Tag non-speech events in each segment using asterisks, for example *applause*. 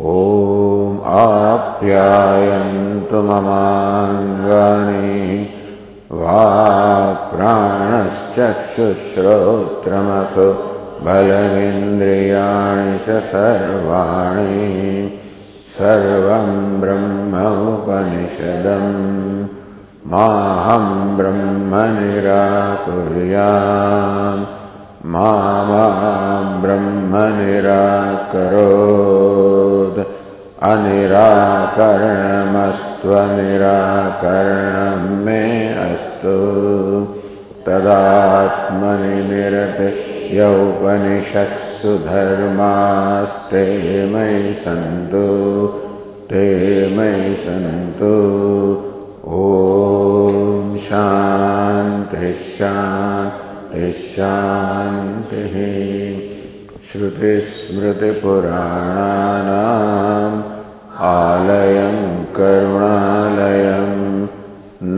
ॐ आप्यायन्तु ममाङ्गानि वाक्प्राणश्चक्षुश्रोत्रमथो बलमिन्द्रियाणि च सर्वाणि सर्वं ब्रह्मोपनिषदम् माहं ब्रह्म निराकुर्याम् मा ब्रह्म निराकरोत् अनिराकरणमस्त्वनिराकरणं मे अस्तु। तदात्मनि निरते यौपनिषत्सु धर्मास्ते मयि सन्तु। ते मयि सन्तु। ॐ शान्तिः शान्तिः शान्तिः श्रुतिस्मृतिपुराणानाम् आलयम् करुणालयम्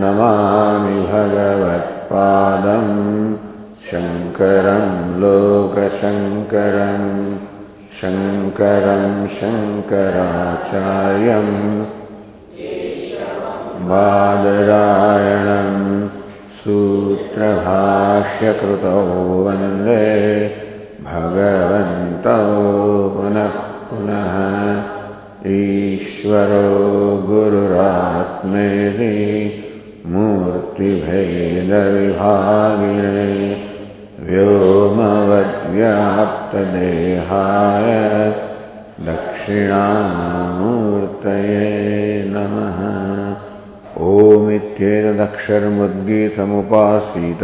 नमामि भगवत्पादम् शङ्करम् लोकशङ्करम् शङ्करम् शङ्कराचार्यम् बादरायणम् सूत्रभाष्यकृतौ वन्दे भगवन्तौ पुनः पुनः। ईश्वरो गुरुरात्मेति मूर्तिभेदविभागिने व्योमवद्व्याप्तदेहाय दक्षिणामूर्तये नमः ओमित्येतदक्षरमुद्गीतमुपासीत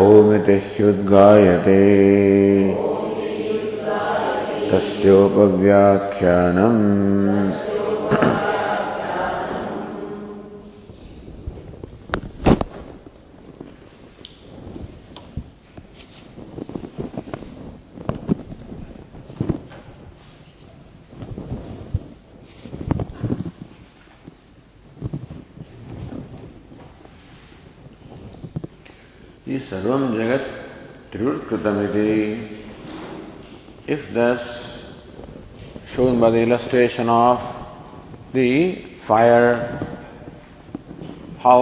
ओमिति ह्युद्गायते तस्योपव्याख्यानम्। सर्वम जगत त्रिवृत्कृतमिति if thus shown by the illustration of the fire, how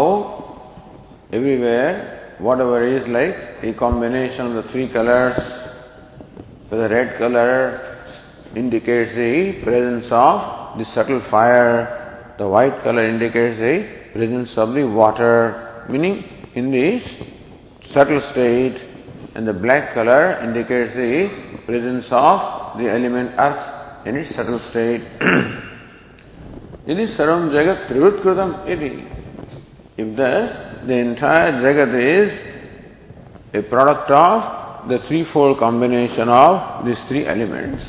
everywhere, whatever is like a combination of the three colors, the red color indicates the presence of the subtle fire, the white color indicates the presence of the water, meaning in this subtle state, and the black color indicates the presence of the element earth in its subtle state. *clears throat* Is sarvam jagat trivutkrutam iti. If thus the entire jagat is a product of the threefold combination of these three elements,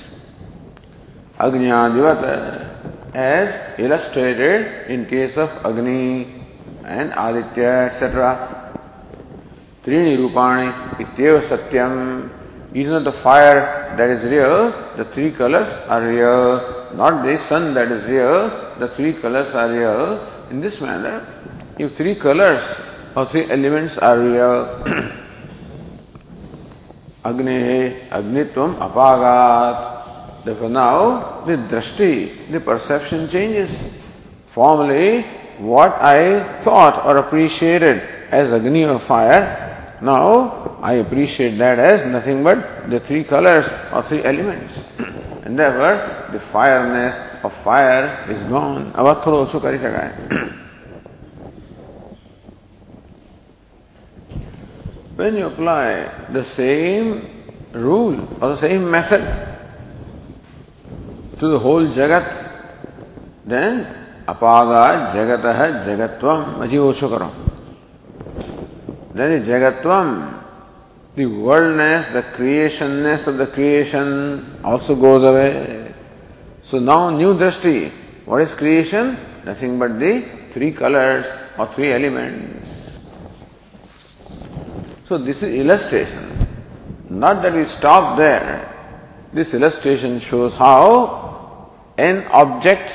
Agnyadivat as illustrated in case of Agni and Aditya, etc. Trini Rupani Ityeva Satyam. Is not the fire that is real, the three colors are real. Not the sun that is real, the three colors are real. In this manner, if three colors or three elements are real, *clears throat* Agnehe, Agnitvam, Apagat. Therefore now the drashti, the perception changes. Formerly, what I thought or appreciated as Agni or fire, now I appreciate that as nothing but the three colors or three elements. and therefore, the fireness of fire is gone. अब थोड़ा उसको है When you apply the same rule or the same method to the whole Jagat, then apaga jagatah jagatvam ajivoso karo. Then the jagatvam, the worldness, the creationness of the creation also goes away. So now new drashti. What is creation? Nothing but the three colors or three elements. So this is illustration. Not that we stop there. This illustration shows how an object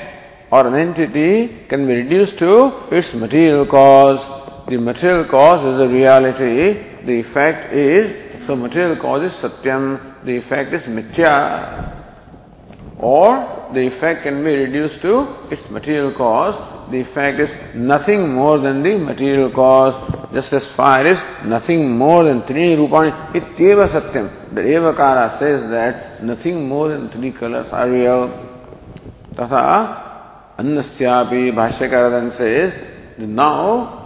or an entity can be reduced to its material cause. The material cause is the reality. The effect is, so material cause is satyam. The effect is mithya. Or the effect can be reduced to its material cause. The effect is nothing more than the material cause. Just as fire is nothing more than three rupani, ityeva satyam. The Evakara says that nothing more than three colors are real. Tata annasyapi Bhashyakara then says, now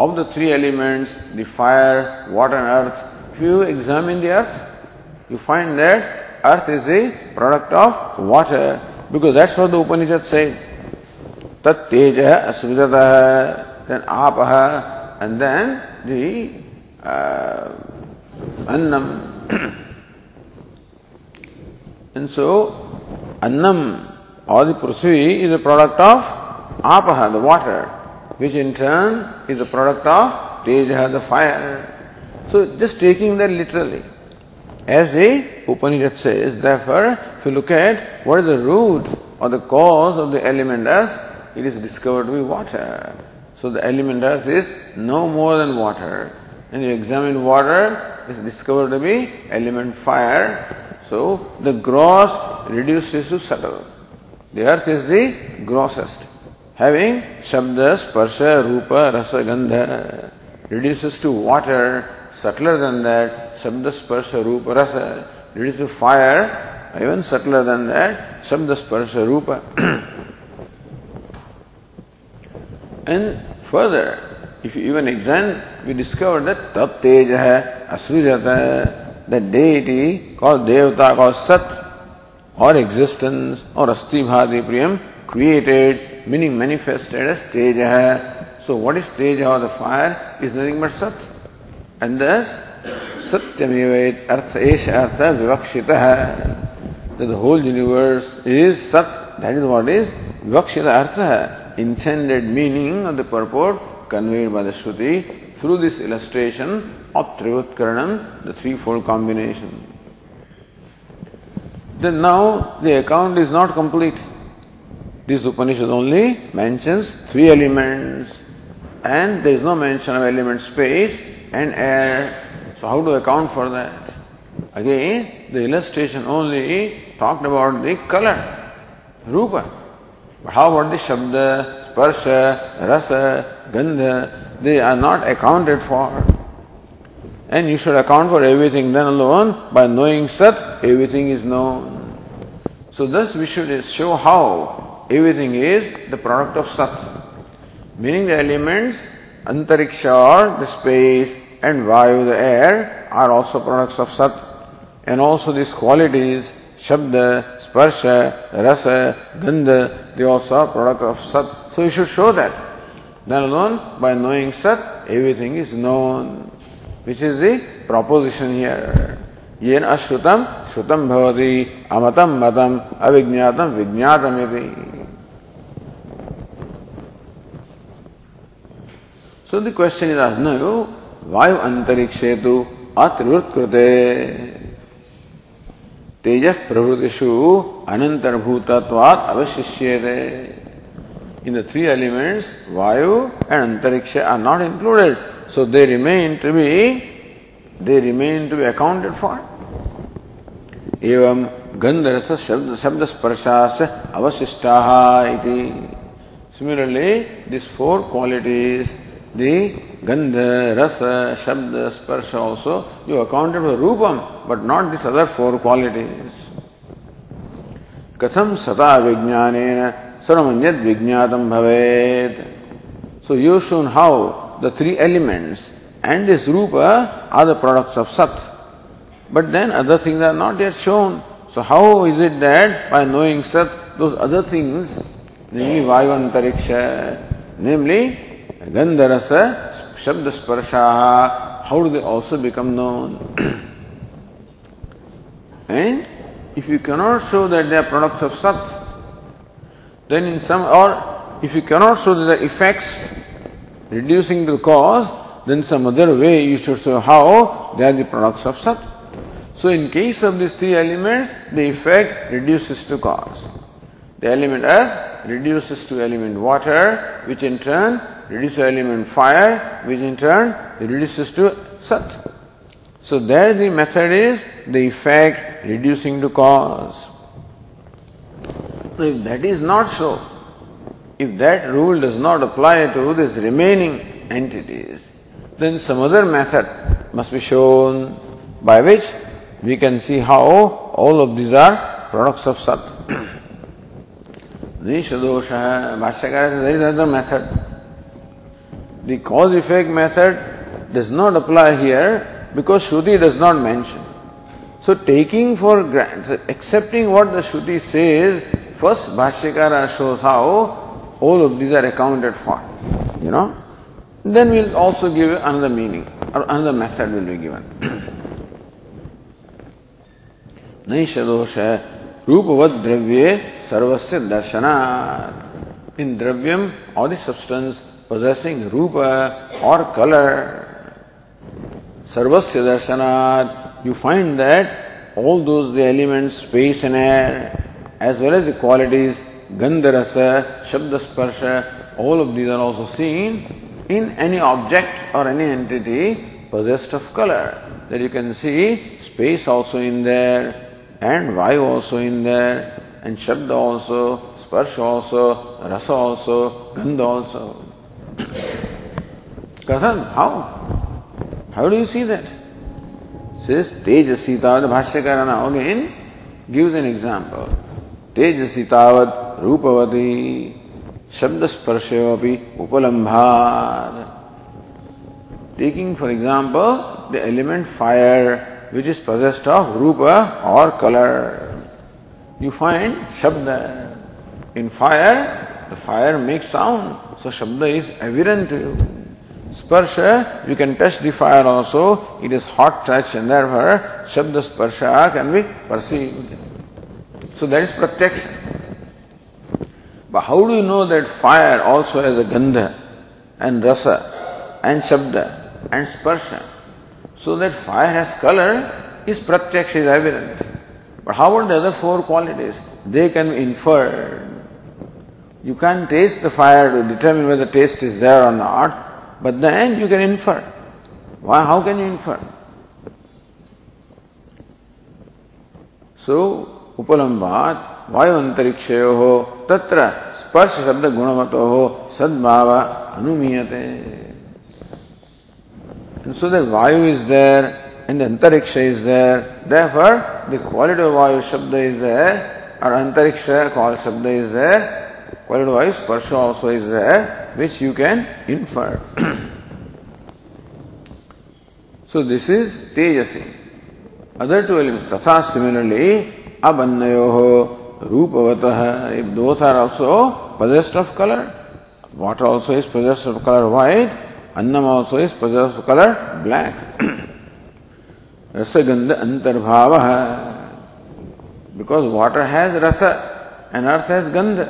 of the three elements, the fire, water and earth, if you examine the earth, you find that earth is a product of water because that's what the Upanishad says. Tat teja asvidata, then apaha, and then the uh, annam. *clears throat* and so, annam or the prithvi is a product of apaha, the water, which in turn is a product of teja, the fire. So, just taking that literally. As the Upanishad says, therefore, if you look at what is the root or the cause of the element earth, it is discovered to be water. So the element earth is no more than water. And you examine water, it's discovered to be element fire. So the gross reduces to subtle. The earth is the grossest. Having Shabda, Sparsha, Rupa, Rasa, Gandha reduces to water, subtler than that, Shabda, Sparsha, Rupa, Rasa reduces to fire, even subtler than that, Shabda, Sparsha, Rupa. and Further, if you even examine, we discover that Tat tej Teja Asrujata, that deity called Devata, called Sat, or existence, or Asti Bhadi Priyam, created, meaning manifested as Teja. So what is Teja or the fire is nothing but Sat. And thus, Satyameva Artha Esha Artha Vivakshita. That the whole universe is Sat, that is what is Vivakshita Artha intended meaning of the purport conveyed by the Shruti through this illustration of Trivutkaranam, the threefold combination. Then now the account is not complete. This Upanishad only mentions three elements and there is no mention of element space and air. So how to account for that? Again, the illustration only talked about the color, rupa. But how about the Shabda, Sparsha, Rasa, Gandha? They are not accounted for. And you should account for everything then alone. By knowing Sat, everything is known. So thus we should show how everything is the product of Sat. Meaning the elements, Antariksha or the space and Vayu, the air, are also products of Sat. And also these qualities, Shabda, Sparsha, Rasa, Gandha, they also are product of Sat. So you should show that. Then alone, by knowing Sat, everything is known. Which is the proposition here. ये न अश्रुतम, श्रुतम भवती, अमतम मतम, अविज्ञातम विज्ञातम so the question is न वायु अंतरिक्ष हेतु अतिवृत तेज प्रभृतिषु अनंतर्भूतत्वात् अवशिष्यते। In the three elements vayu and antariksha are not included so they remain to be they remain to be accounted for एवं गंधरथ शब्द शब्द स्पर्शास अवशिष्टा इति। Similarly this four qualities the gandha rasa shabda sparsha also you accounted for Rupam but not this other four qualities कथम सता विज्ञान सर्वमन्य विज्ञात भवे so you shown how the three elements and this rupa are the products of satya But then other things are not yet shown. So how is it that by knowing Sat, those other things, namely Vayu namely Gandharasa, Shabda how do they also become known? *clears throat* and if you cannot show that they are products of Sat, then in some, or if you cannot show the effects reducing the cause, then some other way you should show how they are the products of Sat. So in case of these three elements, the effect reduces to cause. The element earth reduces to element water, which in turn reduces to element fire, which in turn reduces to Sat. So there the method is the effect reducing to cause. So if that is not so, if that rule does not apply to these remaining entities, then some other method must be shown by which we can see how all of these are products of Sat. Nishadosha, Bhashyakara there is another method. The cause effect method does not apply here because Shruti does not mention. So taking for granted, accepting what the Shruti says, first Bhashyakara shows how all of these are accounted for. You know? Then we'll also give another meaning, or another method will be given. *clears throat* नहीं सदोष है। रूपवत द्रव्य सर्वस्व दर्शना इन द्रव्यम और दबस्टेंस substance possessing रूप or colour सर्वस्व दर्शनाथ you find that all those the elements space and air as well as the qualities gandha rasa shabda sparsha all of these are also seen in any object or any entity possessed of colour that you can see space also in there and Vayu also in there, and Shabda also, Sparsh also, Rasa also, Gandha also. Kathan, how? How do you see that? Says Tejasita, the Bhashyakara now again gives an example. Tejasitavad Rupavati Shabdasparshayopi Upalambhad. Taking for example the element fire which is possessed of rupa or color. You find shabda. In fire, the fire makes sound, so shabda is evident to you. Sparsha, you can touch the fire also, it is hot touch and therefore shabda sparsha can be perceived. So that is protection. But how do you know that fire also has a gandha and rasa and shabda and sparsha? So that fire has color is pratyaksha, is evident. But how about the other four qualities? They can be inferred. You can't taste the fire to determine whether taste is there or not, but then you can infer. Why? How can you infer? So, upalambat vayu tatra sparsha shabda gunamato sadbhava anumiyate. And so the Vayu is there and the Antariksha is there. Therefore, the quality of Vayu Shabda is there, or Antariksha called Shabda is there, quality of Vayu Sparsha also is there, which you can infer. so this is Tejasi. Other two elements, Tatha similarly, Abannayoho, Rupavatah, if both are also possessed of color, water also is possessed of color white, Annam also is possessed of color black. *clears throat* Rasagandha antarbhava. Because water has rasa and earth has gandha.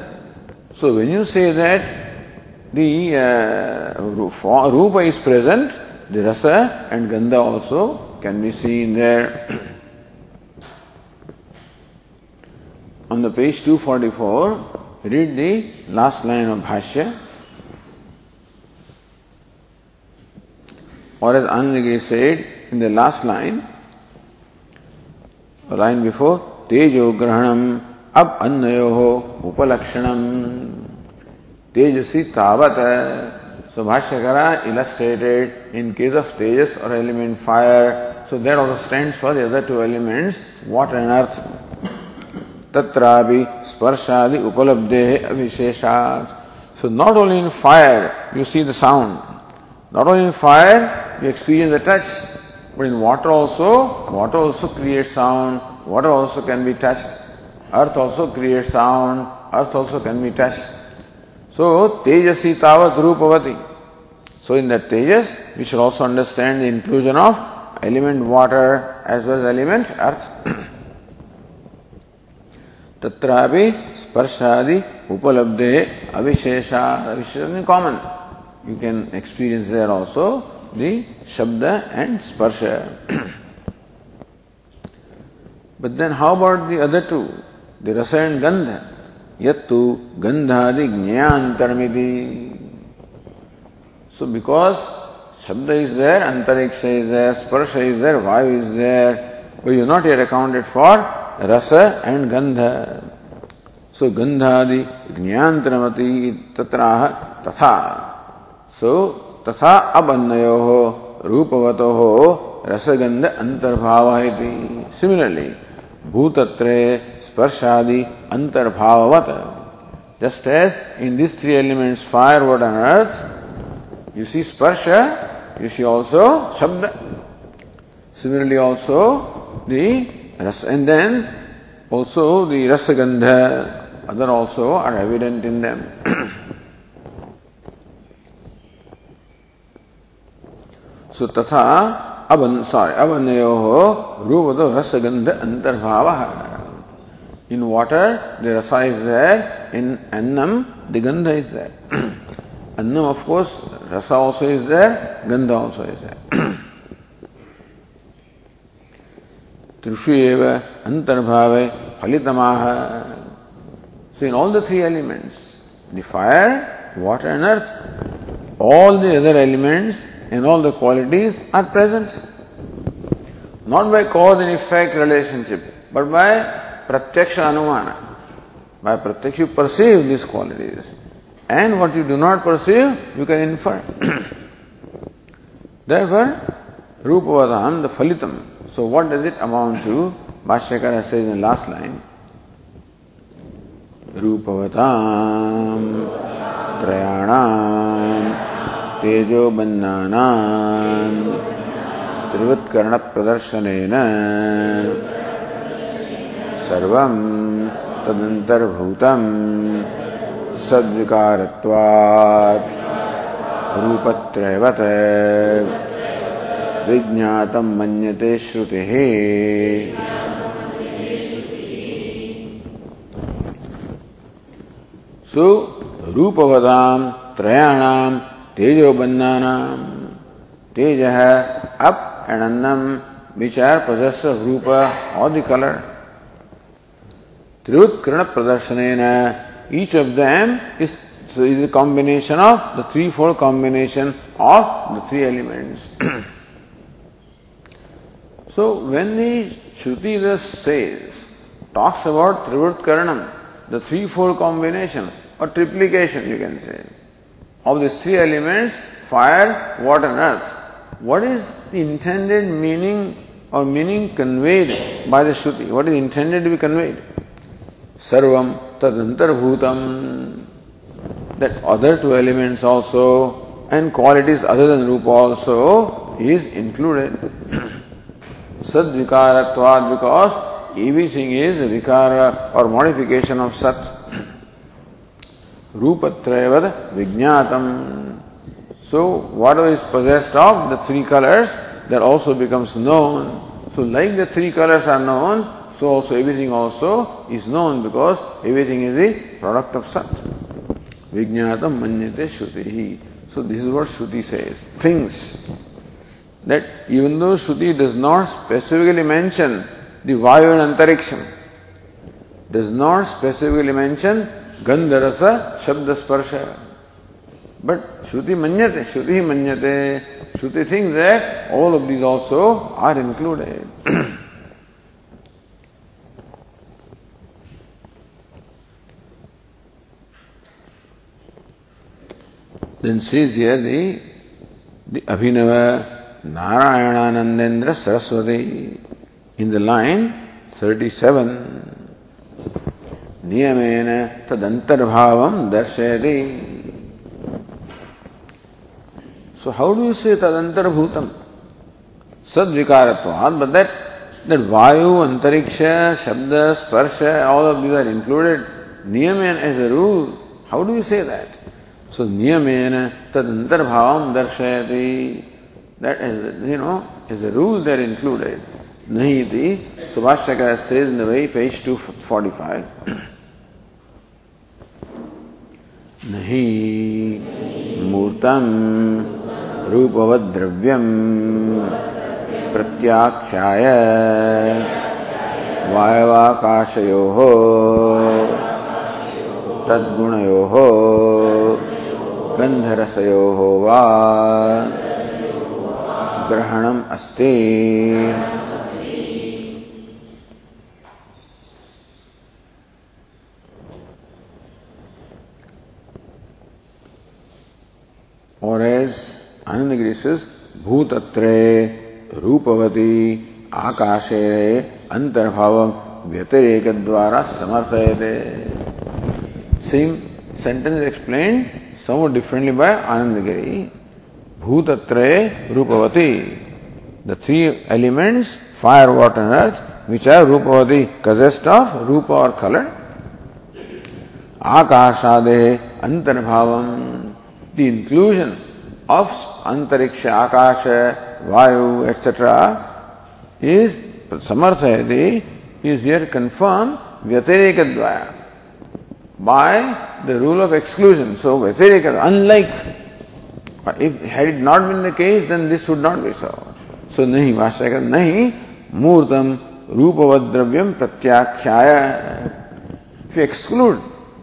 So when you say that the uh, rupa is present, the rasa and gandha also can be seen there. *clears throat* On the page 244, read the last line of Bhashya. Or as Anandagiri said in the last line, line before, Tejo Grahanam ab annayoho upalakshanam tejasi tavat. So Bhashyakara illustrated in case of Tejas or element fire, so that also stands for the other two elements, water and earth. Tatrabi sparshadi upalabde avisheshat. So not only in fire you see the sound, not only in fire you experience the touch, but in water also, water also creates sound, water also can be touched, earth also creates sound, earth also can be touched. So, Tejasi Tavat Rupavati. So, in that Tejas, we should also understand the inclusion of element water as well as element earth. तत्रापि स्पर्शादि उपलब्धे अविशेषा अविशेष common you can experience there also the shabda and sparsha but then how about the other two the rasa and gandha यत्तु गंधादि ज्ञान्तरमिति so because shabda is there antariksha is there sparsha is there vayu is there but you not yet accounted for rasa and gandha. So gandhadi ज्ञान्तरमति तथा so तथा अब हो रूपवत हो रसगंध अंतर्भाव सिमिलरली भूतत्र स्पर्शादि अंतर्भाववत। Just as in this three elements fire word and earth you see sparsha you see also shabda similarly also the rasa and then also the rasagandha other also are evident in them so तथा अब sorry अब रूप दो रस गंध अंतर्भाव in water the rasa is there in annam the gandha is there annam of course rasa also is there gandha also is there त्रिषु एव अंतर्भाव फलितमाह so in all the three elements the fire water and earth all the other elements and all the qualities are present. Not by cause and effect relationship, but by pratyaksha anumana. By pratyaksha you perceive these qualities. And what you do not perceive, you can infer. *coughs* Therefore, Rupavadam, the Phalitam. So what does it amount to? Bhashyakara says in the last line, रूपवताम त्रयाणाम तेजो बन्नानाम त्रिवत्कर्ण प्रदर्शनेन सर्वं तदन्तर्भूतं सद्विकारत्वात् रूपत्रयवत् विज्ञातं मन्यते श्रुतिः। सु रूपवदां त्रयाणां तेजो बन्ना नाम तेज है up एनंदम विचार प्रदर्श रूप और दि कलर त्रिवृत्ण प्रदर्शन each of them is combination of the three four combination of the three elements so when he shruti thus talks about त्रिवृत्म the three four combination or triplication you can say of these three elements, fire, water and earth. What is the intended meaning or meaning conveyed by the Shruti? What is intended to be conveyed? sarvam tadantarbhutam. That other two elements also and qualities other than rupa also is included. *clears throat* Sadvikaratvad because everything is a vikara or modification of sat. रूपत्रयवद विज्ञातम so what is possessed of the three colours that also becomes known so like the three colours are known so also everything also is known because everything is a product of such विज्ञातम मनते श्रुति ही so this is what shruti say things that even though shruti does not specifically mention the vayu and antariksha does not specifically mention Gandharasa Shabda Sparsha. But Shruti manyate, Shruti manyate, Shruti thinks that all of these also are included. Then says here the, the Abhinava Narayananandendra Saraswati in the line 37. नियमेन तदंतर्भावम दर्शयति। So how do you say तदंतर्भूतम सद्विकारत्वाद but that that vayu, antariksha, shabda, sparsha all of these are included नियमेन as a rule how do you say that so नियमेन तदंतर्भावम दर्शयति। That is you know is a rule there included नहीं थी Subhash says in the way page 245 नहीं। मूर्तम रूपवद्रव्यम प्रत्याख्याय। वायवाकाशयो। तद्गुणयो। गंधरसयो वा। ग्रहणम अस्ति और एज अनंतग्रीसस भूतत्रे रूपवती आकाशे अंतर्भाव व्यतिरेक द्वारा समर्थयते। Same sentence explain some differently by Anandagiri. भूतत्रय रूपवती। The three elements fire water earth which are रूपवती कजेस्ट ऑफ़ रूप और कलर आकाशादे अंतर्भाव। द इंक्लूजन ऑफ़ अंतरिक्ष आकाश वायु एक्सेट्रा इज़ समर्थ है दी इज़ यर कंफर्म व्यतिरेक द्वारा by the rule of exclusion so व्यतिरेक unlike if had it not been the case then this would not be so so नहीं वास्तविक नहीं मूर्तम रूपवत द्रव्यम प्रत्याख्याय इफ़ एक्सक्लूड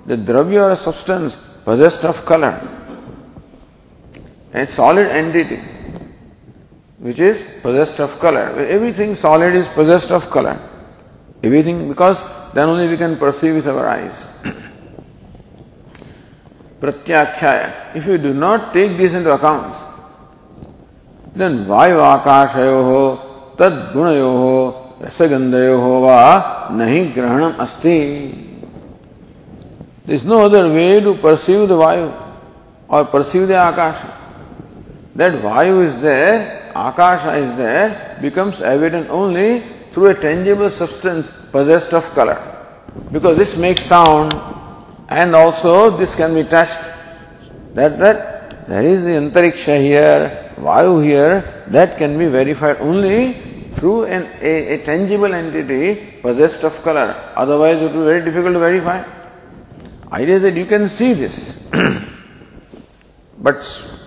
द द्रव्य or substance possessed of colour a solid entity which is possessed of color. Everything solid is possessed of color. Everything, because then only we can perceive with our eyes. Pratyakhyaya. If you do not take this into account, then vayu akashayoho tad gunayoho rasagandayoho va nahi grahanam asti. There is no other way to perceive the vayu or perceive the akasha. That Vayu is there, Akasha is there, becomes evident only through a tangible substance possessed of color. Because this makes sound and also this can be touched. That, that there is the Antariksha here, Vayu here, that can be verified only through an, a, a tangible entity possessed of color. Otherwise it will be very difficult to verify. Idea that you can see this. *clears throat* but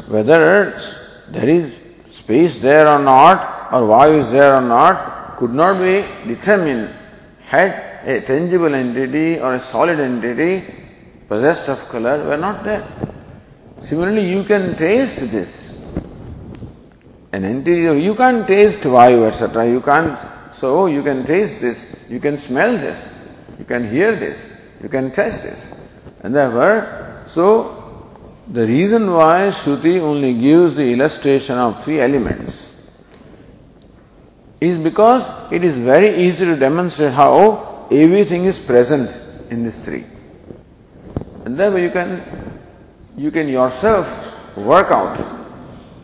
whether there is space there or not, or vayu is there or not, could not be determined had a tangible entity or a solid entity possessed of color were not there. Similarly, you can taste this. An entity, you can't taste vayu, etc. You can't, so you can taste this, you can smell this, you can hear this, you can touch this. And therefore, so the reason why Shruti only gives the illustration of three elements is because it is very easy to demonstrate how everything is present in these three. And therefore you can you can yourself work out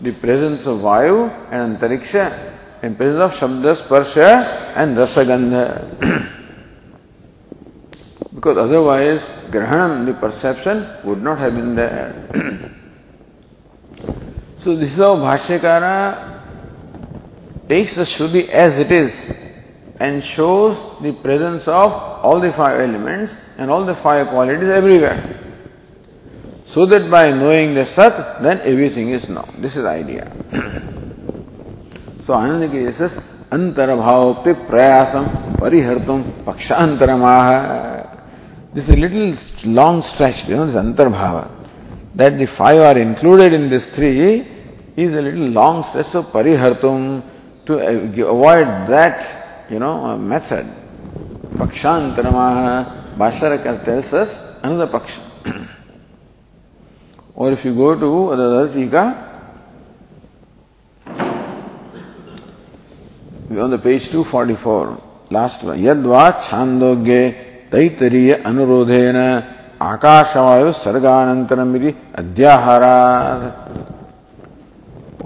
the presence of Vayu and Antariksha and presence of Shabda, Sparsha and Rasagandha. *clears throat* because otherwise Grahanam, the perception, would not have been there. *clears throat* so this is how Bhashyakara takes the Shruti as it is and shows the presence of all the five elements and all the five qualities everywhere. So that by knowing the Sat, then everything is known. This is the idea. *clears throat* so Anandagiri says, Antarabhavapti prayasam parihartum pakshantaramaha. This is a little long stretch, you know, this antarbhava. That the five are included in this three is a little long stretch of parihartum to avoid that, you know, uh, method. Pakshantaramaha, Bhasharaka tells us another paksha. *coughs* Or if you go to the other Tika, on the page 244, last one, Yadva Chandogye Taittiriya अनुरोधेन आकाशवायु सर्गानंतरम अध्याहारा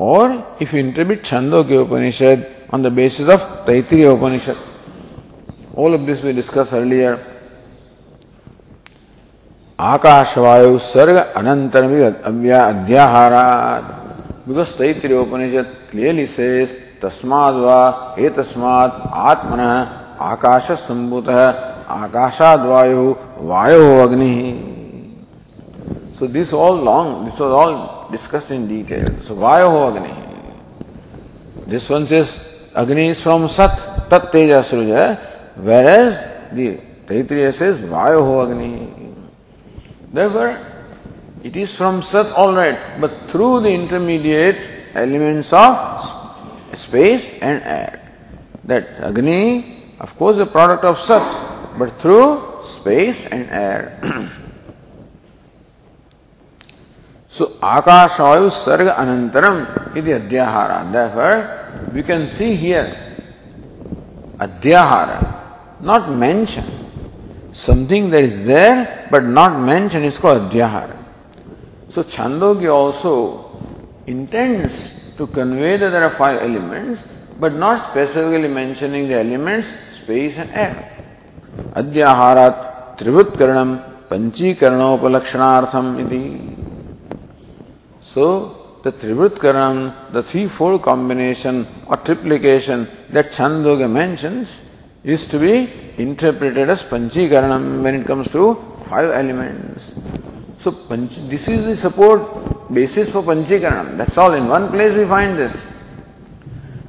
or if interpret Chandogya Upanishad on the basis of Taittiriya Upanishad. All of this we discuss earlier आकाशवायु सर्ग अनंतर अध्याहारा because Taittiriya Upanishad clearly says तस्माद् वा हे तस्माद् आकाश संभूतः आकाशाद वायु वायु अग्नि। So this all long this was all discuss in detail so वायु अग्नि। दिस वन से अग्नि स्वम सत तत्तेज सृज वेर एज दैत्रीय से वायु अग्नि देवर इट इज़ फ्रॉम सत all right but through the intermediate elements of space and air that अग्नि ऑफ़ द प्रोडक्ट ऑफ़ सत्स but through space and air. *clears throat* so, Akashayu Sarga Anantaram the Adhyahara. Therefore, we can see here Adhyahara, not mentioned. Something that is there but not mentioned is called Adhyahara. So, Chandogya also intends to convey that there are five elements, but not specifically mentioning the elements, space and air. अद्याहारा त्रिवृत्कर्णम पंचीकरणोपलक्षणार्थम इति। So the त्रिवृत्कर्णम the three four combination or triplication that Chandogya mention is to be interpreted as पंचीकरणम when it comes to five elements so punch this is the support basis for पंचीकरण that's all in one place we find this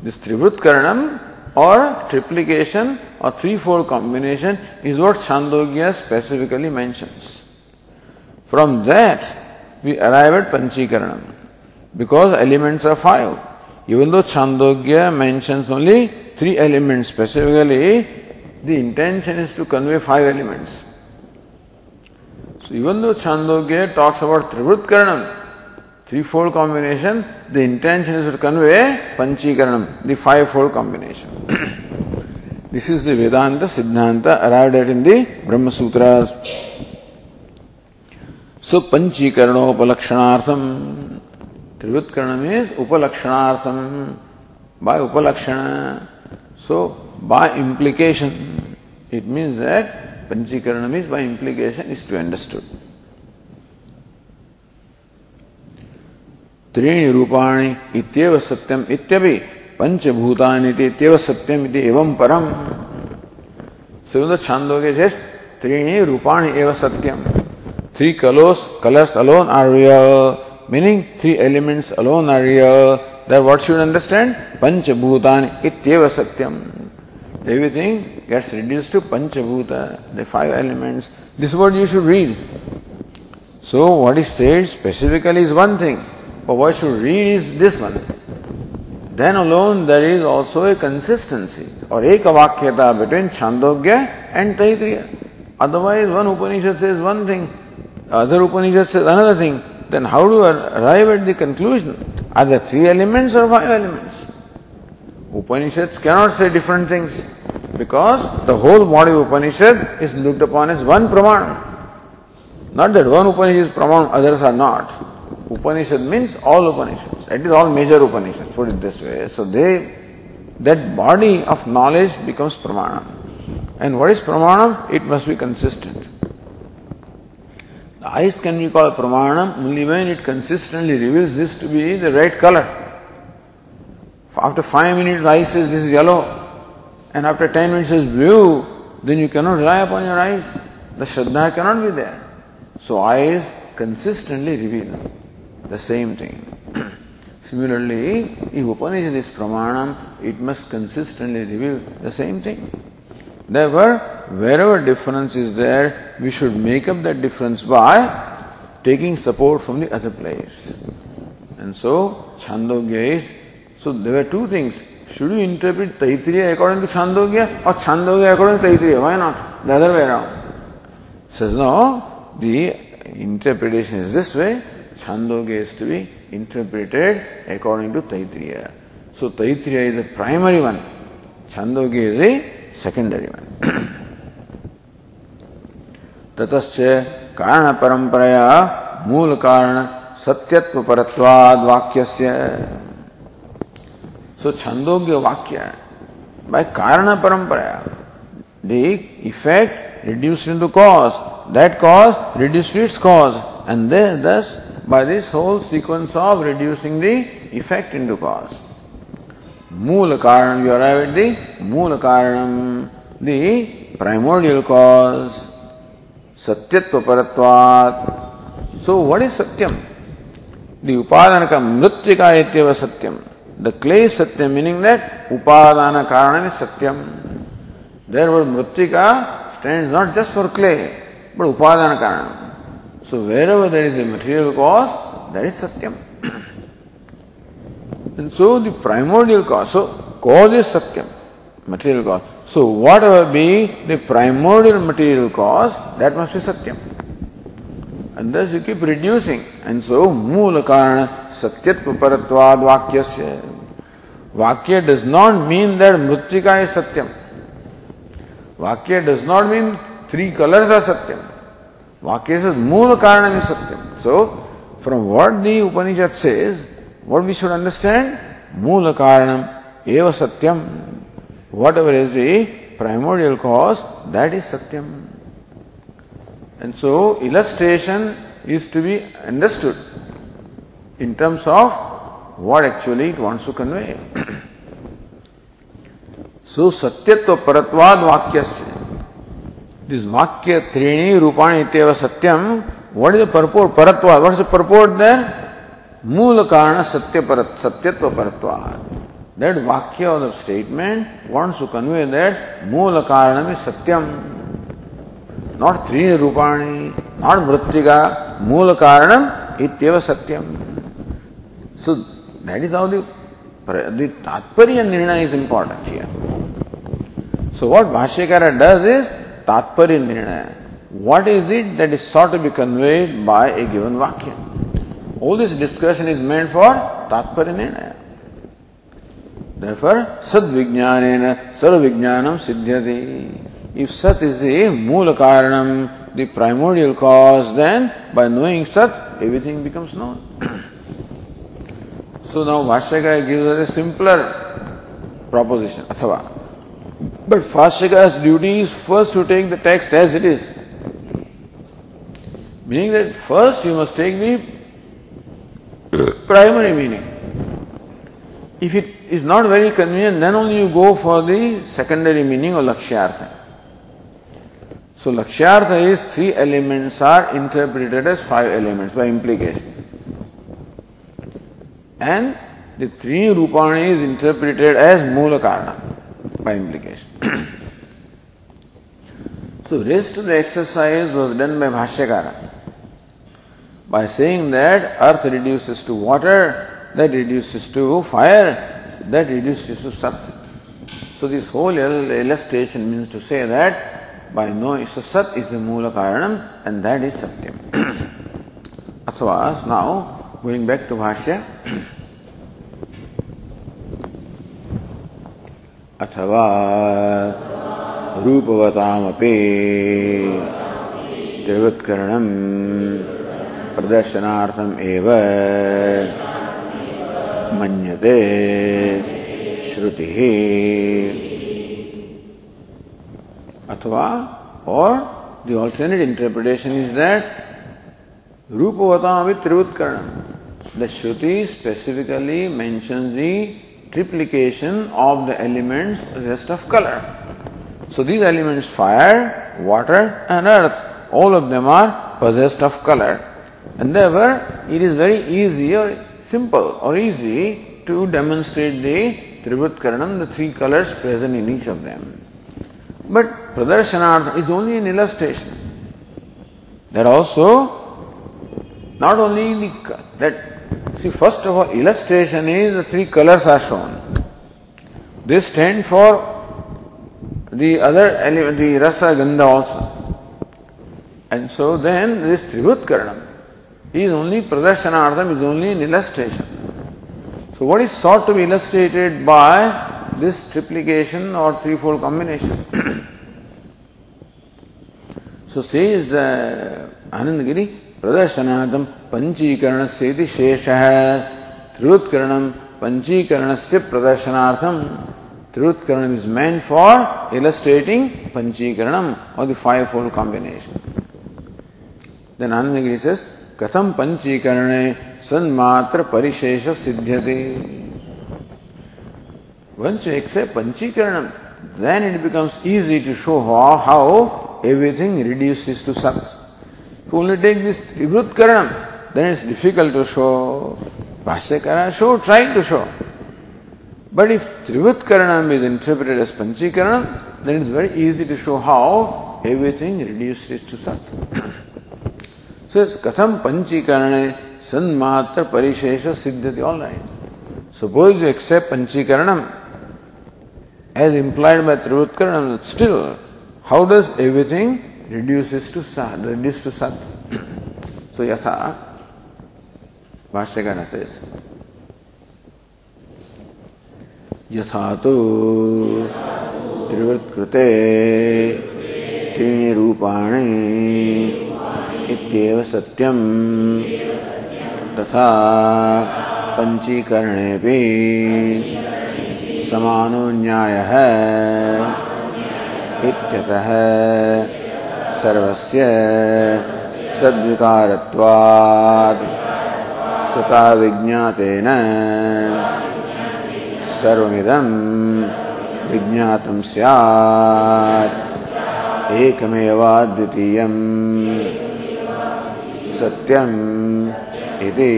this त्रिवृत्कर्णम or triplication or threefold combination is what Chandogya specifically mentions. From that, we arrive at Panchikaranam because elements are five. Even though Chandogya mentions only three elements specifically, the intention is to convey five elements. So even though Chandogya talks about Trivritkaranam, threefold combination, the intention is to convey Panchikaranam, the fivefold combination. *clears throat* this is the Vedanta Siddhanta arrived at in the Brahma Sutras. So Panchikaranopalakshanartham, Trivutkaranam is Upalakshanartham, by Upalakshana. So by implication, it means that Panchikaranam is by implication is to be understood. त्रीण रूपाणी इत्येव सत्यम इत्यभि पंचभूतानी इत्येव सत्यम इति एवं परम। श्रीमंद छांदो के जैस त्रीणी रूपाणी एवं सत्यम। Three कलोस colours alone are real meaning three elements alone are real that what should understand पंचभूतानि इत्येव सत्यम एवरीथिंग गेट्स रिड्यूस टू पंचभूत the five elements this word you should read so what is said specifically is one thing But what should read is this one. Then alone there is also a consistency or a ekavakyata between Chandogya and Taitriya. Otherwise one Upanishad says one thing, other Upanishad says another thing. Then how do you arrive at the conclusion? Are there three elements or five elements? Upanishads cannot say different things because the whole body of Upanishad is looked upon as one Pramana. Not that one Upanishad is Pramana, others are not. Upanishad means all Upanishads. That is all major Upanishads, put it this way. So they, that body of knowledge becomes Pramana. And what is Pramana? It must be consistent. The eyes can be called Pramana only when it consistently reveals this to be the right color. After five minutes, the eye says this is yellow, and after ten minutes says blue, then you cannot rely upon your eyes. The Shraddha cannot be there. So eyes consistently reveal the same thing. *clears throat* Similarly, if Upanishad is pramanam, it must consistently reveal the same thing. Therefore, wherever difference is there, we should make up that difference by taking support from the other place. And so, Chandogya is, so there were two things. Should you interpret Taitriya according to Chandogya or Chandogya according to Taitriya? Why not? The other way around. Says no, the interpretation is this way Chandogya is to be interpreted according to Taitriya. So Taitriya is the primary one. Chandogya is the secondary one. ततश्च कारण परंपरया मूल कारण सत्यत्व परत्वाद वाक्यस्य सो छंदोग्य वाक्य by karana parampara the effect reduced into cause that cause reduced to its cause and then thus by this whole sequence of reducing the effect into cause. Moola Karanam, you arrive at the Moola Karanam, the primordial cause, Satyatva Paratvat. So, what is Satyam? The Upadanakam, Mritvika Ityava Satyam. The clay Satyam, meaning that Upadana Karanam is Satyam. Therefore, Mritvika stands not just for clay, but Upadana Karanam. Wherever there is a material cause that is Satyam And so the primordial cause, so cause is satyam, material cause. So whatever be the primordial material cause, that must be satyam. And thus you keep reducing. And so moola karana satyatva paratvad vakyasya. Vakya does not mean that mritika is satyam. Vakya does not mean three colors are satyam. Vakya says moola karana is satyam. So from what the Upanishad says, what we should understand? Moola karanam eva satyam. Whatever is the primordial cause, that is Satyam. And so, illustration is to be understood in terms of what actually it wants to convey. so, Satyatva Paratvad Vakyasya. This Vakya Trini Rupani Ityeva Satyam, what is the purport? Paratvad. What is the purport there? मूल कारण सत्य परत सत्यत्व परत्वाद that Vakya or the statement wants to convey that Moola Karanam is Satyam. Not Trini Rupani, not Mrittika, Moola Karanam Ityeva Satyam. So that is how the, the Tatparya Nirnaya is important here. So what Bhashyakara does is Nirnaya. What is it that is sought to be conveyed by a given Vakya? All this discussion is meant for Tatparya Nirnaya. Therefore, Sad Vijnanena Sarva Vijnanam Siddhyati. If Sat is the Mula the primordial cause, then by knowing Sat, everything becomes known. so now Bhashyakara gives us a simpler proposition, Athava. But Bhashyakara's duty is first to take the text as it is. Meaning that first you must take the primary meaning. If it is not very convenient, then only you go for the secondary meaning of Lakshyartha. So Lakshyartha is three elements are interpreted as five elements by implication. And the three Rupani is interpreted as Mula by implication. *clears throat* so rest of the exercise was done by Bhashyakara by saying that earth reduces to water that reduces to fire, that reduces to sat. So this whole illustration means to say that by knowing sat is the mula karanam and that is satyam. *clears throat* Athvas, now going back to Bhashya. अथवा रूपवतामपी त्रिवत्करणम प्रदर्शनार्थम एव मन्यते श्रुति। अथवा or the alternate interpretation is that रूपवतामपी त्रिवत्करणम। The Shruti specifically mentions the triplication of the elements possessed of color. So these elements fire, water and earth, all of them are possessed of color. And therefore it is very easy or simple or easy to demonstrate the Tribhut Karanam, the three colors present in each of them. But Pradarshanath is only an illustration. That also, not only the, that, see, first of all, illustration is the three colors are shown. They stand for the other element, the rasa gandha also. And so then this Tribhut Karanam, is only pradarsanartham, is only an illustration. So what is sought to be illustrated by this triplication or threefold combination? *coughs* so says uh, Anandagiri, प्रदर्शनार्थम पंचीकरण से शेष है त्रिवुत्करण पंचीकरण से प्रदर्शनार्थम त्रिवुत्करण is meant for illustrating पंचीकरण or the five fold combination then Anandagiri says कथम पंचीकरण सन्मात्र परिशेष सिद्ध्यते? Once you accept Panchikaranam, then it becomes easy to show how, how everything reduces to Sat. You only take this Tribhut Karanam, then it's difficult to show. Bhashyakara show, trying to show. But if Tribhut Karanam is interpreted as Panchikaranam, then it's very easy to show how everything reduces to Sat. so it's Katham Panchikarane Sanmatra Parishesha Siddhati, all right. Suppose you accept Panchikaranam, as implied by Trivutkaranam, still, how does everything reduces to sat, reduce to sat? so yatha, Bhashyakara says, यथा तो त्रिवृत्कृते त्रीणि रूपाणि इत्येव सत्यम् तथा पञ्चीकरणेऽपि समानो न्याय है इत्यतः सर्वस्य सद्विकारत्वात् सता विज्ञातेन सर्वमिदं विज्ञातं स्यात्। एकमेवाद्वितीयम् सत्यम् इति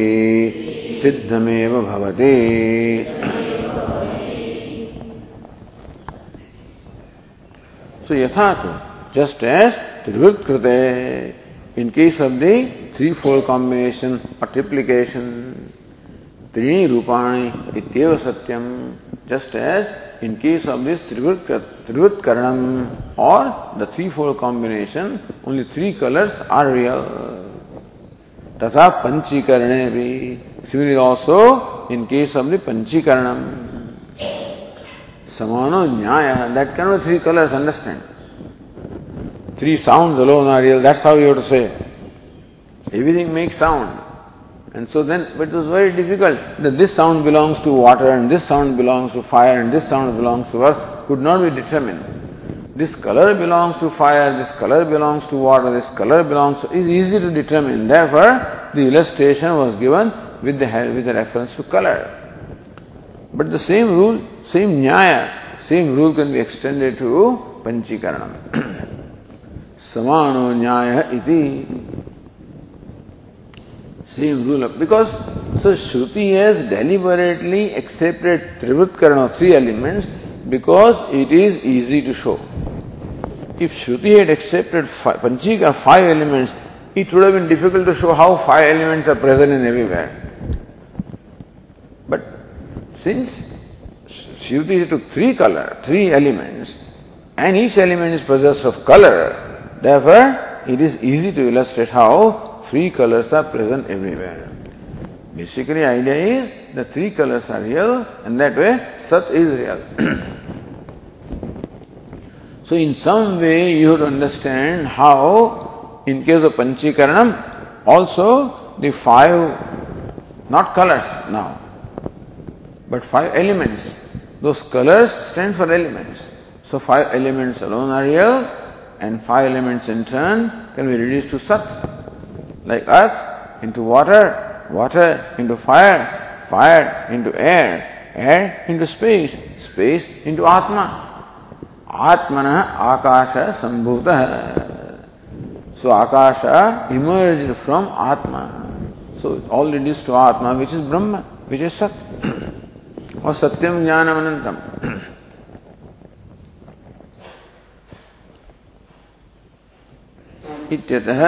सिद्धमेव भवति। So yathato, just as त्रिवृत्त कृत in case of the three four combination, multiplication, त्रीणी रूपाणी इतव सत्यम just as in case of this त्रिवृत Karnam or the three four combination only three colours are real तथा पंचीकरण भी। Similar also in case of the पंचीकरणम समानो न्याय। That can three colours understand Three sounds alone are real, that's how you have to say. Everything makes sound. And so then, but it was very difficult that this sound belongs to water and this sound belongs to fire and this sound belongs to earth could not be determined. This color belongs to fire, this color belongs to water, this color belongs to, is easy to determine. Therefore, the illustration was given with the, with the reference to color. But the same rule, same nyaya, same rule can be extended to Panchikaranam. *clears throat* Samano nyaya iti. Same rule. Because, so Shruti has deliberately accepted Trivutkarana, three elements, because it is easy to show. If Shruti had accepted five, Panchika, five elements, it would have been difficult to show how five elements are present in everywhere. But since Shruti took three color, three elements, and each element is possessed of color, therefore it is easy to illustrate how three colors are present everywhere. Basically, idea is the three colors are real, and that way Sat is real. *clears throat* so, in some way, you to understand how, in case of Panchikaranam, also the five, not colors now, but five elements. Those colors stand for elements. So five elements alone are real, and five elements in turn can be reduced to Sat. Like earth into water, water into fire, fire into air, air into space, space into Atma. Atmana Akasha Sambhuta. So Akasha emerged from Atma. So all reduced to Atma, which is Brahma, which is Sat. *clears throat* और सत्यम ज्ञान अनंतम *clears throat* इत्यतः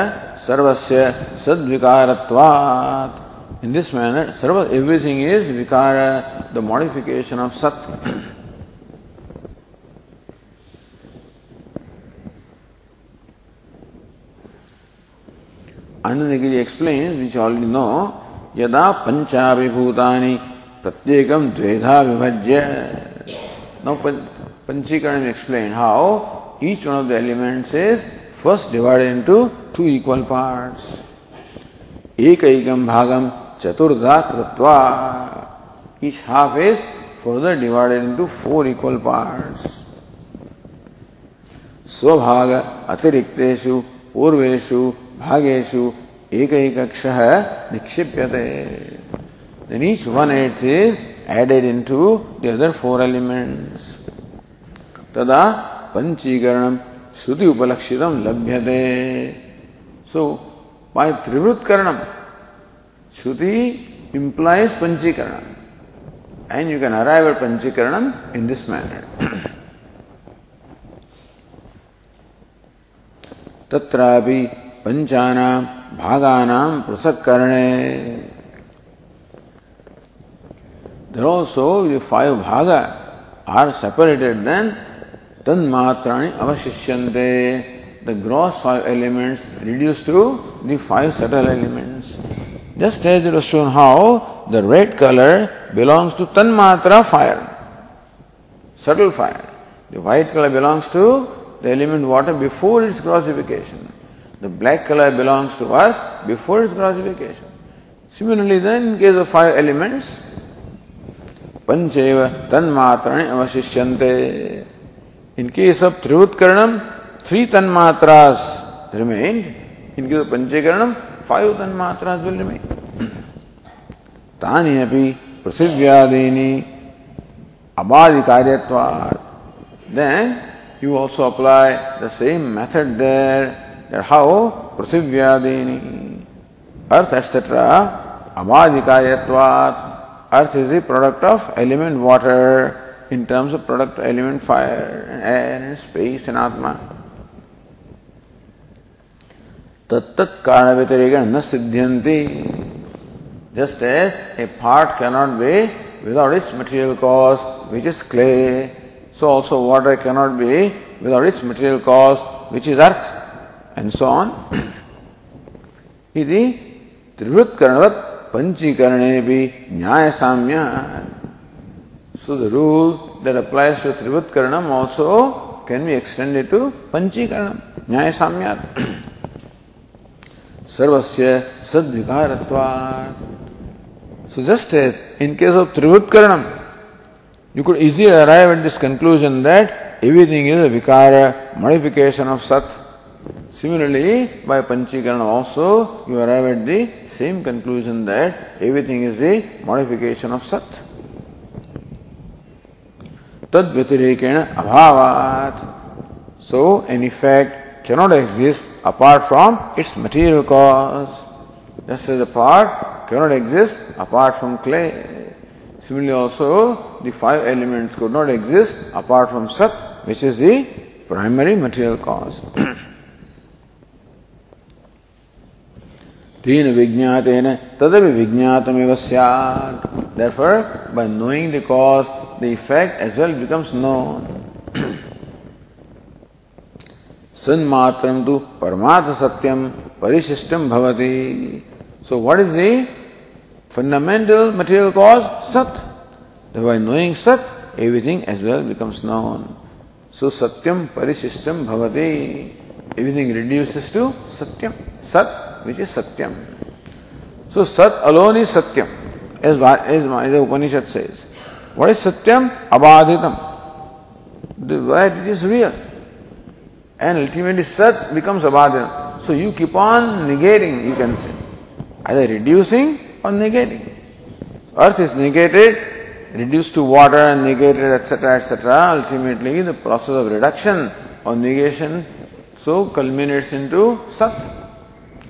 सर्वस्य सद्विकारत्वात् In this manner, sarva, everything is vikara, the modification of sat. Which you already know, Yada Panchavi Bhutani Pratyekam Dvedha Vibhajya. Now Panchikaram explain how each one of the elements is first divided into two equal parts. Ekaikam Bhagam Chaturda Kratva. Each half is further divided into four equal parts. स्वभाग अतिरिक्तेषु पूर्वेषु भागेषु एक एक अक्षः निक्षिप्यते then each one eighth is added into the other four elements तदा पंचीकरणम श्रुति उपलक्षित लभ्य दे सो बाय त्रिवृत करणम श्रुति implies पंचीकरण। And you can arrive at पंचीकरण in this manner तत्रापि पंचानाम भागानाम पृथक करणे There also, the five bhaga are separated then तन तन्मात्राणी अवशिष्य the gross five elements reduce to five subtle elements just as it shown how the red colour belongs to तन तन्मात्रा fire subtle fire the white colour belongs to the element water before its grossification the black colour belongs to us before its grossification similarly then in case of five elements पंचेव तन्मात्राणी अवशिष्यंते इनके ये सब त्रिवृतकरणम three तन मात्रास remain इनके तो पंचकरणम five तन मात्रा विल रिमेन तानी अभी पृथ्वी अबाधि then you also apply the same method there how Prithvi earth etcetera अबाधि कार्यत्वात् earth is the product of element water in terms of product element fire and air and space and atma तत्त कारण व्यतिरेक न सिद्ध्यंती just as a part cannot be without its material cause which is clay So also water cannot be without its material cause, which is earth, and so on. इति त्रिवृत्करणवत् पंचीकरणे भी न्याय साम्य So the rule that applies to Trivutkaranam also can be extended to Panchikaranam, Nyaya Samyat. Sarvasya Sadvikaratvat. So just as in case of Trivutkaranam, you could easily arrive at this conclusion that everything is a vikara, modification of sat. Similarly, by Panchikaranam also, you arrive at the same conclusion that everything is the modification of sat. Tad vyatirekena abhavat. So, an effect cannot exist apart from its material cause. Just as a part cannot exist apart from clay. Similarly also, the five elements could not exist apart from Sat, which is the primary material cause. तीन विज्ञातेन तदपि विज्ञातमेव स्यात् therefore by knowing the cause The effect as well becomes known सन्मात्रम तु परमार्थ सत्यम परिशिष्टम भवति so what is the fundamental material cause, Sat. By knowing Sat, everything as well becomes known. So Satyam Parishistam Bhavati. Everything reduces to Satyam. Sat, which is Satyam. So Sat alone is Satyam, as, as the Upanishad says. What is Satyam? Abadhitam. The word it is real. And ultimately Sat becomes Abadhitam. So you keep on negating, you can say. Either reducing or negating. Earth is negated, reduced to water and negated, etc., etc. Ultimately, the process of reduction or negation so culminates into Sat,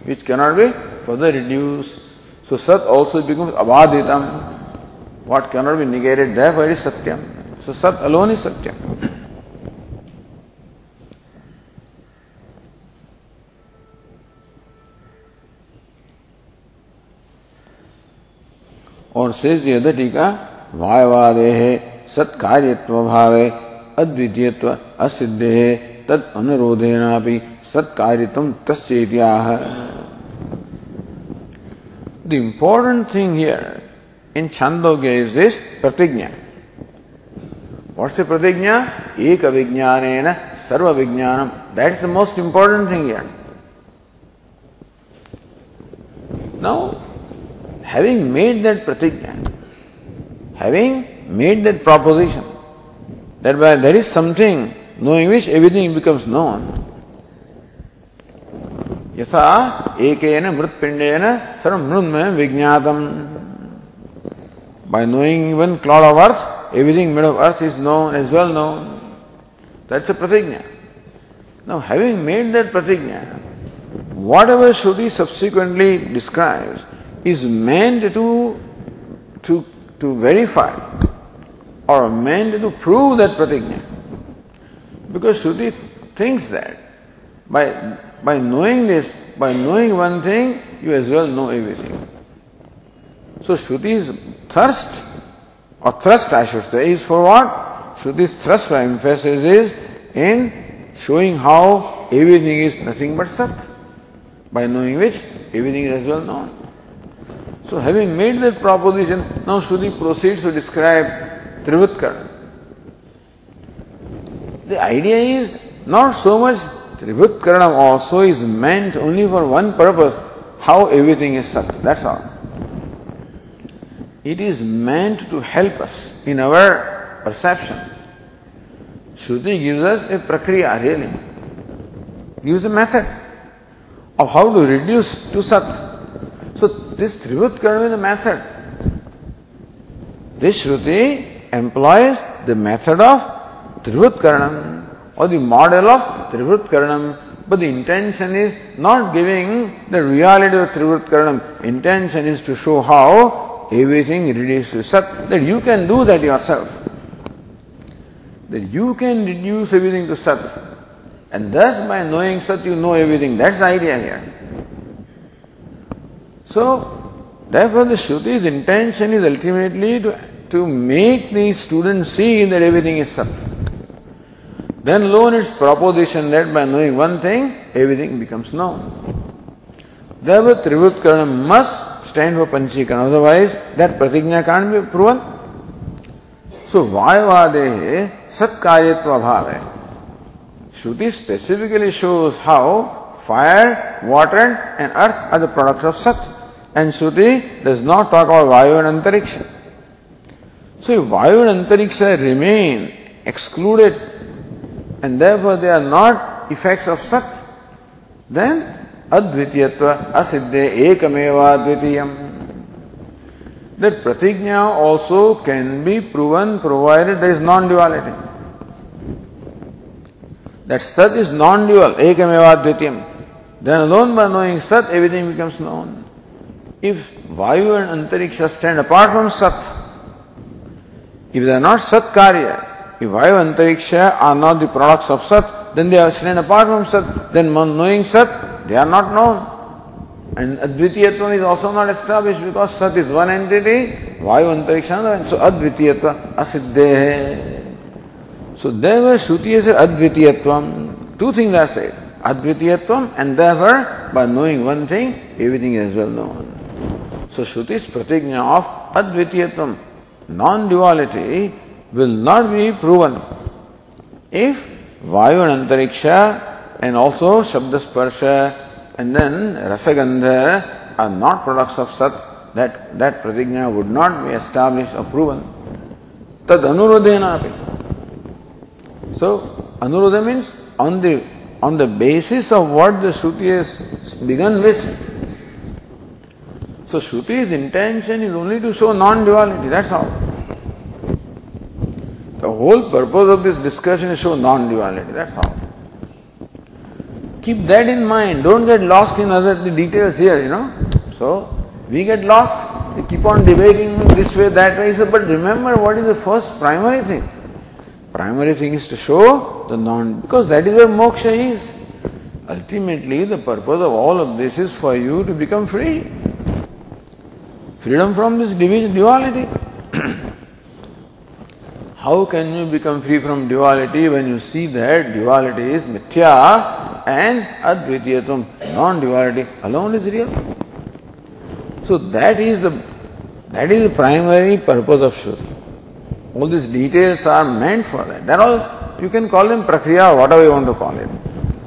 which cannot be further reduced. So Sat also becomes Abaditam. What cannot be negated therefore is satyam so sat alone is सत्यम और शेष यद टीका वायवादे है सत्कार्यत्व भावे, अद्वितीयत्व असिद्धे है, तद अनुरोधे ना भी सत्कार्यत्व तस्य the important thing here in Chandogya is this pratijna. What's pratijna एक विज्ञान सर्व विज्ञान that is the most important thing now having made that pratijna having made that proposition that by there is something knowing which everything becomes known यथा एक मृत्पिंडेन सर्व मृन्मय विज्ञातम। By knowing even cloud of earth, everything made of earth is known as well known. That's a pratigna. Now, having made that pratigna, whatever Shruti subsequently describes is meant to, to, to verify or meant to prove that pratigna. Because Shruti thinks that by, by knowing this, by knowing one thing, you as well know everything. So Shruti's thirst, or thrust I should say, is for what? Shruti's thrust for emphasis is in showing how everything is nothing but Sat, by knowing which everything is as well known. So having made that proposition, now Shruti proceeds to describe Trivutkar. The idea is not so much Trivutkaranam also is meant only for one purpose, how everything is Sat. That's all. It is meant to help us in our perception. Shruti gives us a prakriya, really. Gives a method of how to reduce to Sat. So this Trivutkaranam is a method. This Shruti employs the method of Trivutkaranam or the model of Trivutkaranam but the intention is not giving the reality of Trivutkaranam. Intention is to show how everything reduces Sat, that you can do that yourself. That you can reduce everything to Sat. And thus by knowing Sat you know everything. That's the idea here. So, therefore the Shruti's intention is ultimately to, to make the student see that everything is Sat. Then alone its proposition that by knowing one thing, everything becomes known. Therefore Trivutkarana must stand for Panchikana, otherwise that pratigna can't be proven. So Vayavade Satkayatva Bhave. Shruti specifically shows how fire, water and earth are the products of Sat. And Shruti does not talk about Vayu and Antariksha. So if Vayu and Antariksha remain excluded and therefore they are not effects of Sat, then अद्वितीयत्व असिद्धे एकमेवाद्वितीय that प्रतिज्ञा also can be proven provided is non duality that सत is non dual एकमेवाद्वितीय then alone by knowing सत everything becomes known if वायु and अंतरिक्ष stand apart from सत इफ़ दे आर नॉट सत कार्य इफ़ वायु अंतरिक्ष are not the products of सत then they are stand apart from सत देन नोइंग सत they are not known. And Advitiyatva is also not established because Sat is one entity, Vayu Antariksha, and so Advitiyatva asiddhe. So therefore Shruti said Advitiyatvam. Two things are said. Advitiyatvam and therefore by knowing one thing, everything is well known. So Shruti's pratigna of Advitiyatvam, non-duality, will not be proven if Vayu and Antariksha and also Shabda Sparsha and then Rasagandha are not products of Sat, that, that pratigna would not be established or proven. Tad anurodhena api. So, anurodha means on the, on the basis of what the Shruti has begun with. So, Shruti's intention is only to show non-duality, that's all. The whole purpose of this discussion is to show non-duality, that's all. Keep that in mind. Don't get lost in other details here, you know. So, we get lost. We keep on debating this way, that way. So, but remember what is the first primary thing? Primary thing is to show the non, because that is where moksha is. Ultimately, the purpose of all of this is for you to become free. Freedom from this division, duality. *clears throat* How can you become free from duality when you see that duality is mithya and advitiyatum, non-duality alone is real? So that is the that is the primary purpose of Shruti. All these details are meant for that. That all you can call them prakriya, whatever you want to call it.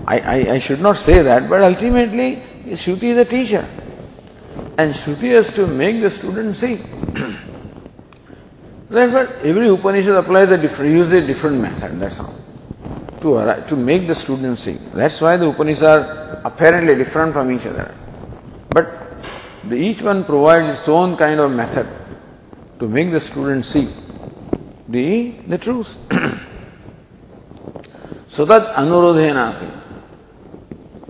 I, I, I should not say that, but ultimately Shruti is a teacher. And Shruti has to make the student see. *clears throat* Therefore, every Upanishad applies a different, uses a different method, that's all. To, to make the student see. That's why the Upanishads are apparently different from each other. But the, each one provides its own kind of method to make the student see the, the truth. *clears throat* so that anurodhenapi.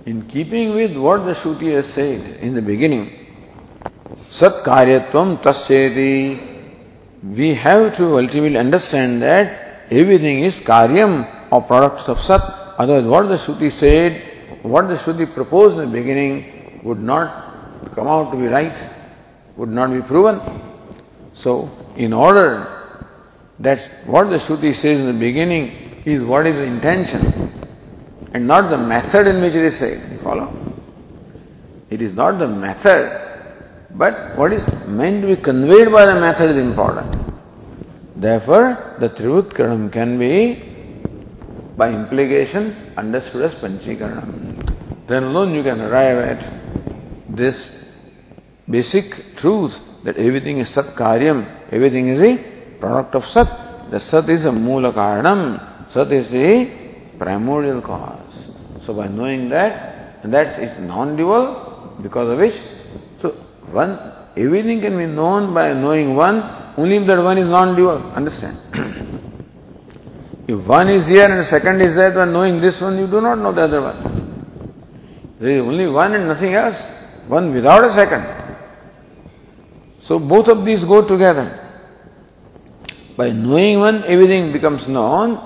In keeping with what the Shruti has said in the beginning, Sat karyatvam tasyeti. We have to ultimately understand that everything is karyam or products of Sat. Otherwise, what the Shruti said, what the Shruti proposed in the beginning would not come out to be right, would not be proven. So, in order that what the Shruti says in the beginning is what is the intention and not the method in which it is said. You follow? It is not the method but what is meant to be conveyed by the method is important. Therefore, the Trivutkaranam can be, by implication, understood as Panchikaranam. Then alone you can arrive at this basic truth that everything is Sat Karyam, everything is the product of Sat. The Sat is a Mula Karanam, Sat is the primordial cause. So by knowing that, and that is non-dual, because of which so one, everything can be known by knowing one, only if that one is non-dual. Understand? *clears throat* if one is here and second is there, then knowing this one, you do not know the other one. There is only one and nothing else. One without a second. So both of these go together. By knowing one, everything becomes known.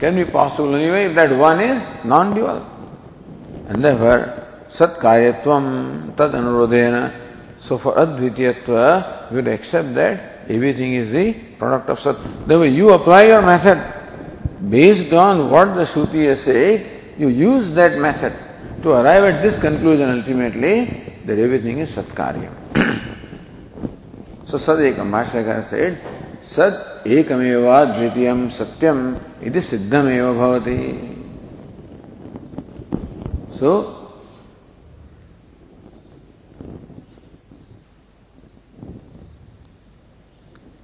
Can be possible anyway if that one is non-dual. And therefore, sat karyatvam tad anurodhena so for Advitiyatva, we would accept that everything is the product of Sat. The way you apply your method, based on what the Shruti has said, you use that method to arrive at this conclusion ultimately that everything is Satkaryam. so Sadekam, Bhashyakar said, Sat ekameva dvitiyam satyam iti siddhameva bhavati. So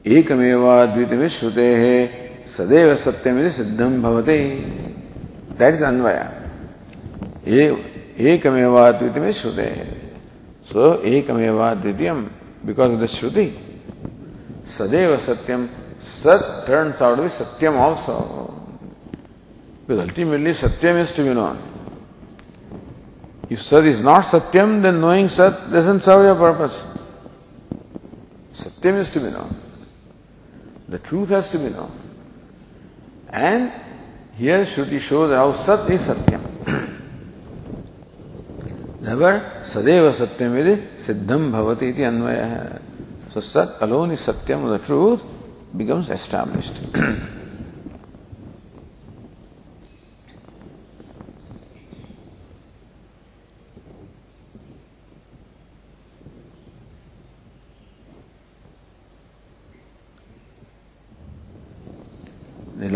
एकमेवाद्वितीय श्रुते है सदैव सत्यम सिद्धम भवते। That is अन्वय। एकमेवा द्वितीय में श्रुते। सो एक द्वितीय बिकॉज़ ऑफ़ द श्रुति। सदैव सत्यम सत टर्न आउट बी सत्यम also because ultimately Satyam is to be known if सत इज़ नॉट सत्यम देन नोइंग सत doesn't serve your purpose Satyam is to be known the truth has to be known And here Shruti shows how Sat is Satyam. *clears throat* Never Sadeva Satyam iti Siddham Bhavati iti Anvaya. So Sat alone is Satyam, the truth becomes established. *clears throat*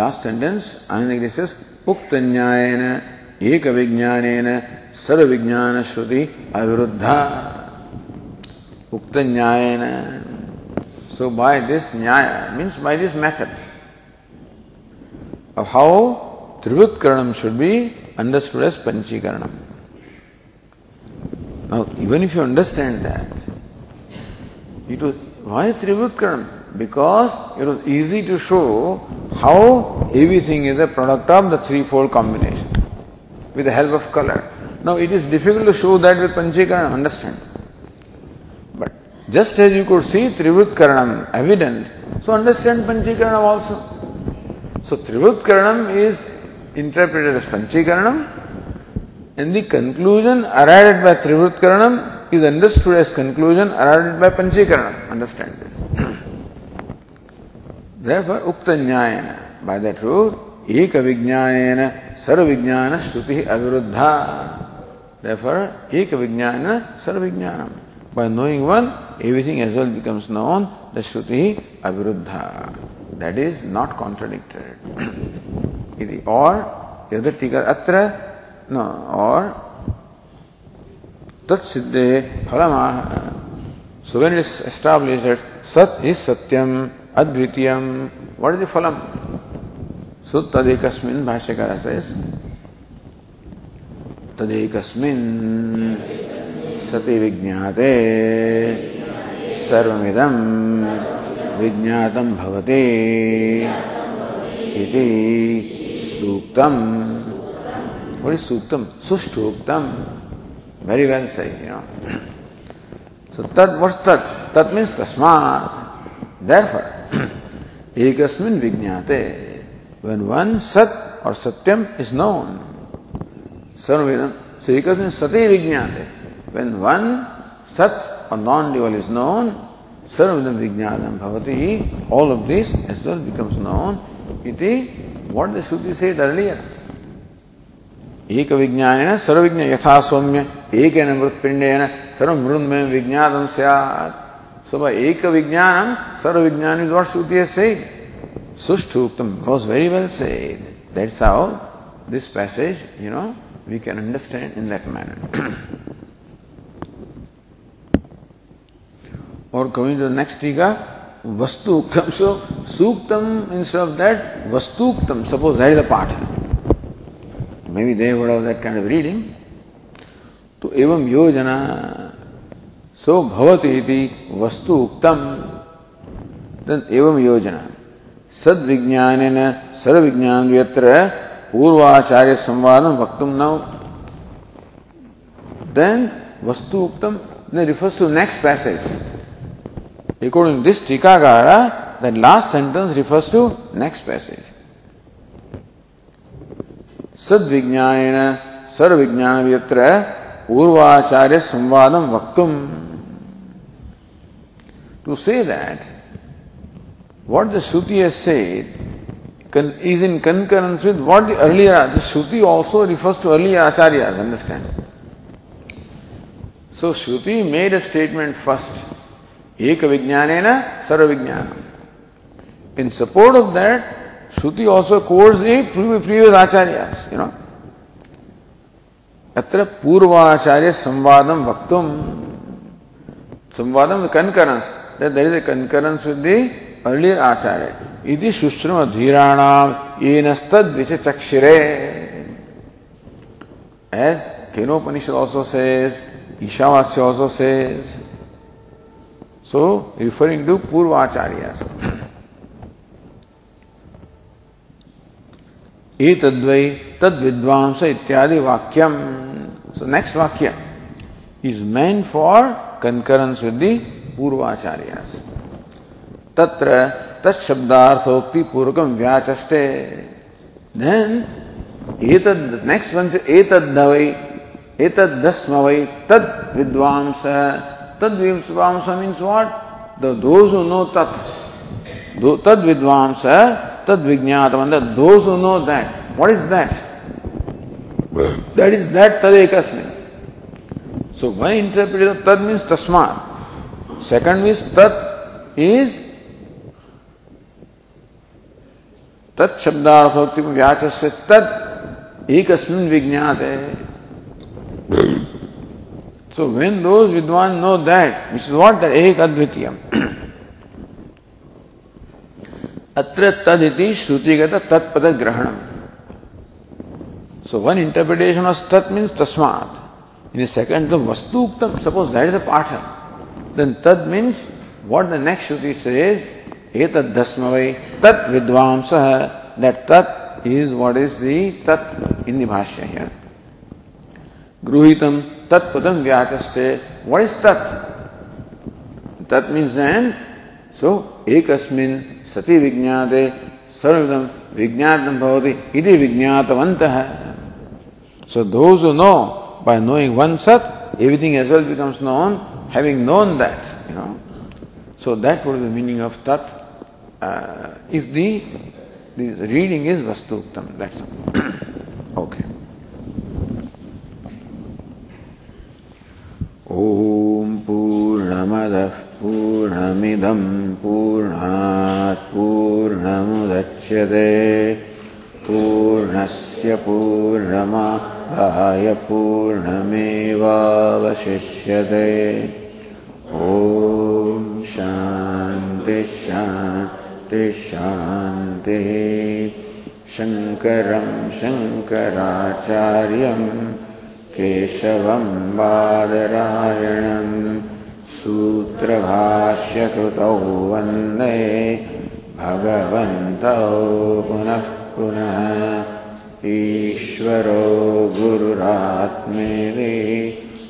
Last sentence आनंद उक्त न्यायन एक विज्ञान सर्व विज्ञान श्रुति अविरुद्धा उक्त न्यायन सो बाय दिस न्याय मीन्स बाय दिस मेथड अब हाउ त्रिवृत्करणम should be understood as पंचीकरणम even if you understand that you too why त्रिवृत्करणम because it was easy to show how everything is a product of the threefold combination with the help of color. Now it is difficult to show that with Panchikaranam, understand. But just as you could see Trivutkaranam evident, so understand Panchikaranam also. So Trivutkaranam is interpreted as Panchikaranam and the conclusion arrived by Trivutkaranam is understood as conclusion arrived by Panchikaranam. Understand this. *clears throat* Therefore, Ukta Nyayana, by that rule, Eka Vijnanena Sarva Vijnana Shruti Aviruddha. Therefore, Eka Vijnana Sarva Vijnanam. By knowing one, everything as well becomes known, the Shruti Aviruddha. That is not contradicted. or, other tika atra, no, or tat siddhe phalama. So when it is established that Sat is Satyam, Advitiyam, what is the phalam? So tadekasmin Bhashyakara says, तदेकस्मिन् सति विज्ञाते सर्वमिदं विज्ञातं भवति इति सूक्तम What is suktam? Sushtuktam. Very well said, you know. So tat, what's tat? Tat means tasmat. Therefore, *clears throat* एक विज्ञाते one one सत और सत्यम इज़ नोन सर्वेदम श्री कृष्ण सती विज्ञाते वेन वन सत or non dual is known सर्वेदम विज्ञानम भवति all of this as well becomes known इति what the Shruti says earlier एक विज्ञानेन सर्वज्ञ यथा सौम्य एक मृत्पिण्डेन सर्वमृन्मयं विज्ञात स्यात्। सो by एक विज्ञान सर्व विज्ञान is what Shruti has said. Sushtuktam was very well said. That's how this passage, you know, we can understand in that manner. Or coming to the next tika, Vastuktam. So, Suktam, instead of that, Vastuktam. Suppose that is a part. Maybe they would have that kind of reading. तो एवं योजना सो भवति वस्तु उक्तम एवं योजना सद्विज्ञानेन सर्वविज्ञान यत्र पूर्वाचार्य संवाद वक्तुम न देन वस्तु उक्तम refers to next passage According to this Tikagara, that last sentence refers to next passage. Sadvijnana sarvijnana vyatra urvacharya samvadam vaktum. To say that what the Shruti has said is in concurrence with what the earlier, the Shruti also refers to earlier acharyas, understand? So Shruti made a statement first एक विज्ञान सर्व विज्ञान in support of that shruti also course the previous acharya you know अत्र पूर्वाचार्य संवादम वक्तुम संवादम concurrence that there is a concurrence with the earlier acharya iti sushrama dhiranam yenastad vichachakshire as Kenopanishad also says Ishavasya also says So, referring to Purvacharyas. एतद्वै तद विद्वांस इत्यादि वाक्यम so next वाक्य is meant for concurrence with the पूर्वाचार्य तत्र तत्शब्दार्थोक्ति पूर्वकम व्याचस्ते। देन एतद् नेक्स्ट वन एतद् दवै एतद् दस्मवै तद् विद्वांस तद् विद्वांस मीन्स व्हाट द नो तत् तद् विद्वांस तद् विज्ञातम the those know that what is that that is that तदेकस्मिन् so we interpret तद् मीन्स तस्मात् सेकंड मीन्स तत् इज़ तत्शब्दार्थ होती व्याच से तत् एक विज्ञात है सो वेन दोज विद्वान नो दैट इज़ वॉट एक अद्वितीय अत्र तदिति श्रुतिगत तत्पद ग्रहण सो वन इंटरप्रिटेशन ऑफ़ तत् मीन्स तस्मात इन सेकंड तो वस्तु सपोज़ दैट इज़ पाठ Then Tad means what the next Shruti says, Etad Dasmavai Tat Vidvamsa, that Tat is what is the Tat in the Bhashya here. Gruhitam Tatpadam Vyakaste. What is Tat? Tat means then, so, ekasmin sati sarvidam vijnatam bhavati iti vijnatavantah. So those who know, by knowing one sat, everything as well becomes known, having known that, you know. So that would be the meaning of tat. Uh, if the, the reading is vastuktam, that's all. *coughs* okay. ॐ पूर्णमदः पूर्णमदः पूर्णमिदम् पूर्णात् पूर्णमुदच्यते पूर्णस्य पूर्णमादाय पूर्णमेवावशिष्यते ॐ शान्तिः शान्तिः शान्तिः शङ्करम् शङ्कराचार्यम् केशवम् बादरायणम् सूत्रभाष्यकृतौ वन्दे भगवन्तौ पुनः पुनः ईश्वरो गुरुरात्मेति